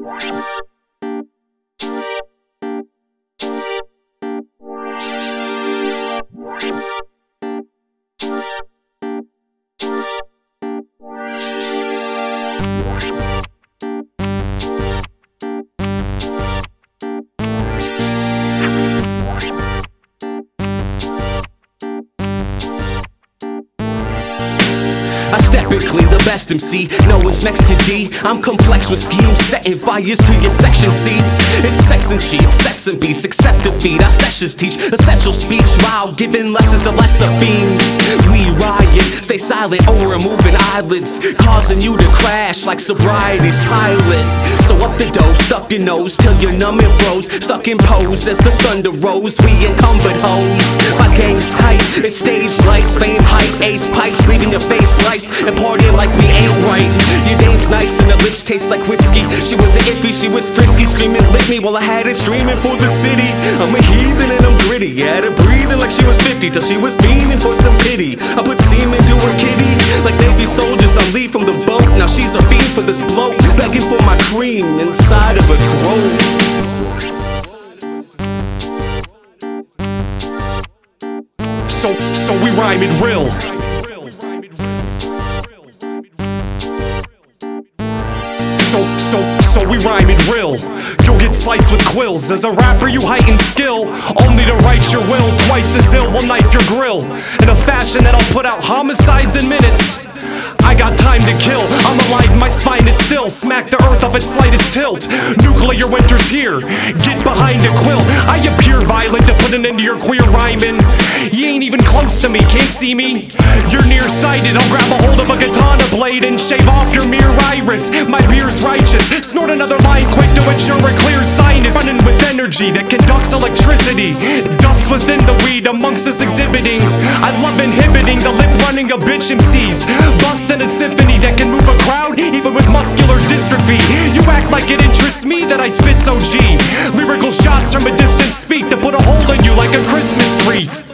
Wow. Aesthetically, the best MC. No one's next to D. I'm complex with schemes, setting fires to your section seats. It's sex and sheets, sex and beats, accept defeat. Our sessions teach essential speech while giving lessons to lesser fiends. We silent or removing eyelids, causing you to crash like sobriety's pilot. So up the dough, stuck your nose till you're numb and froze. Stuck in pose as the thunder rose. We encumbered hoes. My game's tight, it's stage lights, fame hype, ace pipes, leaving your face sliced and partying like we ain't right. Your dame's nice and her lips taste like whiskey. She was iffy, she was me while I had it streaming for the city. I'm a heathen and I'm gritty. Had her breathing like she was 50 till she was beaming for some pity. I put semen to her kitty like Navy soldiers. I leave from the boat. Now she's a fiend for this bloke, begging for my cream inside of a throat. So, so we rhyme it real. So, so, so we rhyme it real. Get sliced with quills. As a rapper, you heighten skill. Only to write your will. Twice as ill will knife your grill. In a fashion that'll put out homicides in minutes. I got time to kill. I'm alive, my spine is still. Smack the earth of its slightest tilt. Nuclear winter's here. Get behind a quill. I appear violent to put an end to your queer rhyming. You ain't even close to me, can't see me. You're nearsighted. I'll grab a hold of a katana blade and shave off your mere iris. My beer's righteous. Snort another line quick to ensure a clear sinus. Running with energy that conducts electricity. Dust within the weed amongst us exhibiting. I love inhibiting the lip running of bitch MCs. Busting muscular dystrophy. You act like it interests me that I spit so G. Lyrical shots from a distance speak to put a hole in you like a Christmas wreath.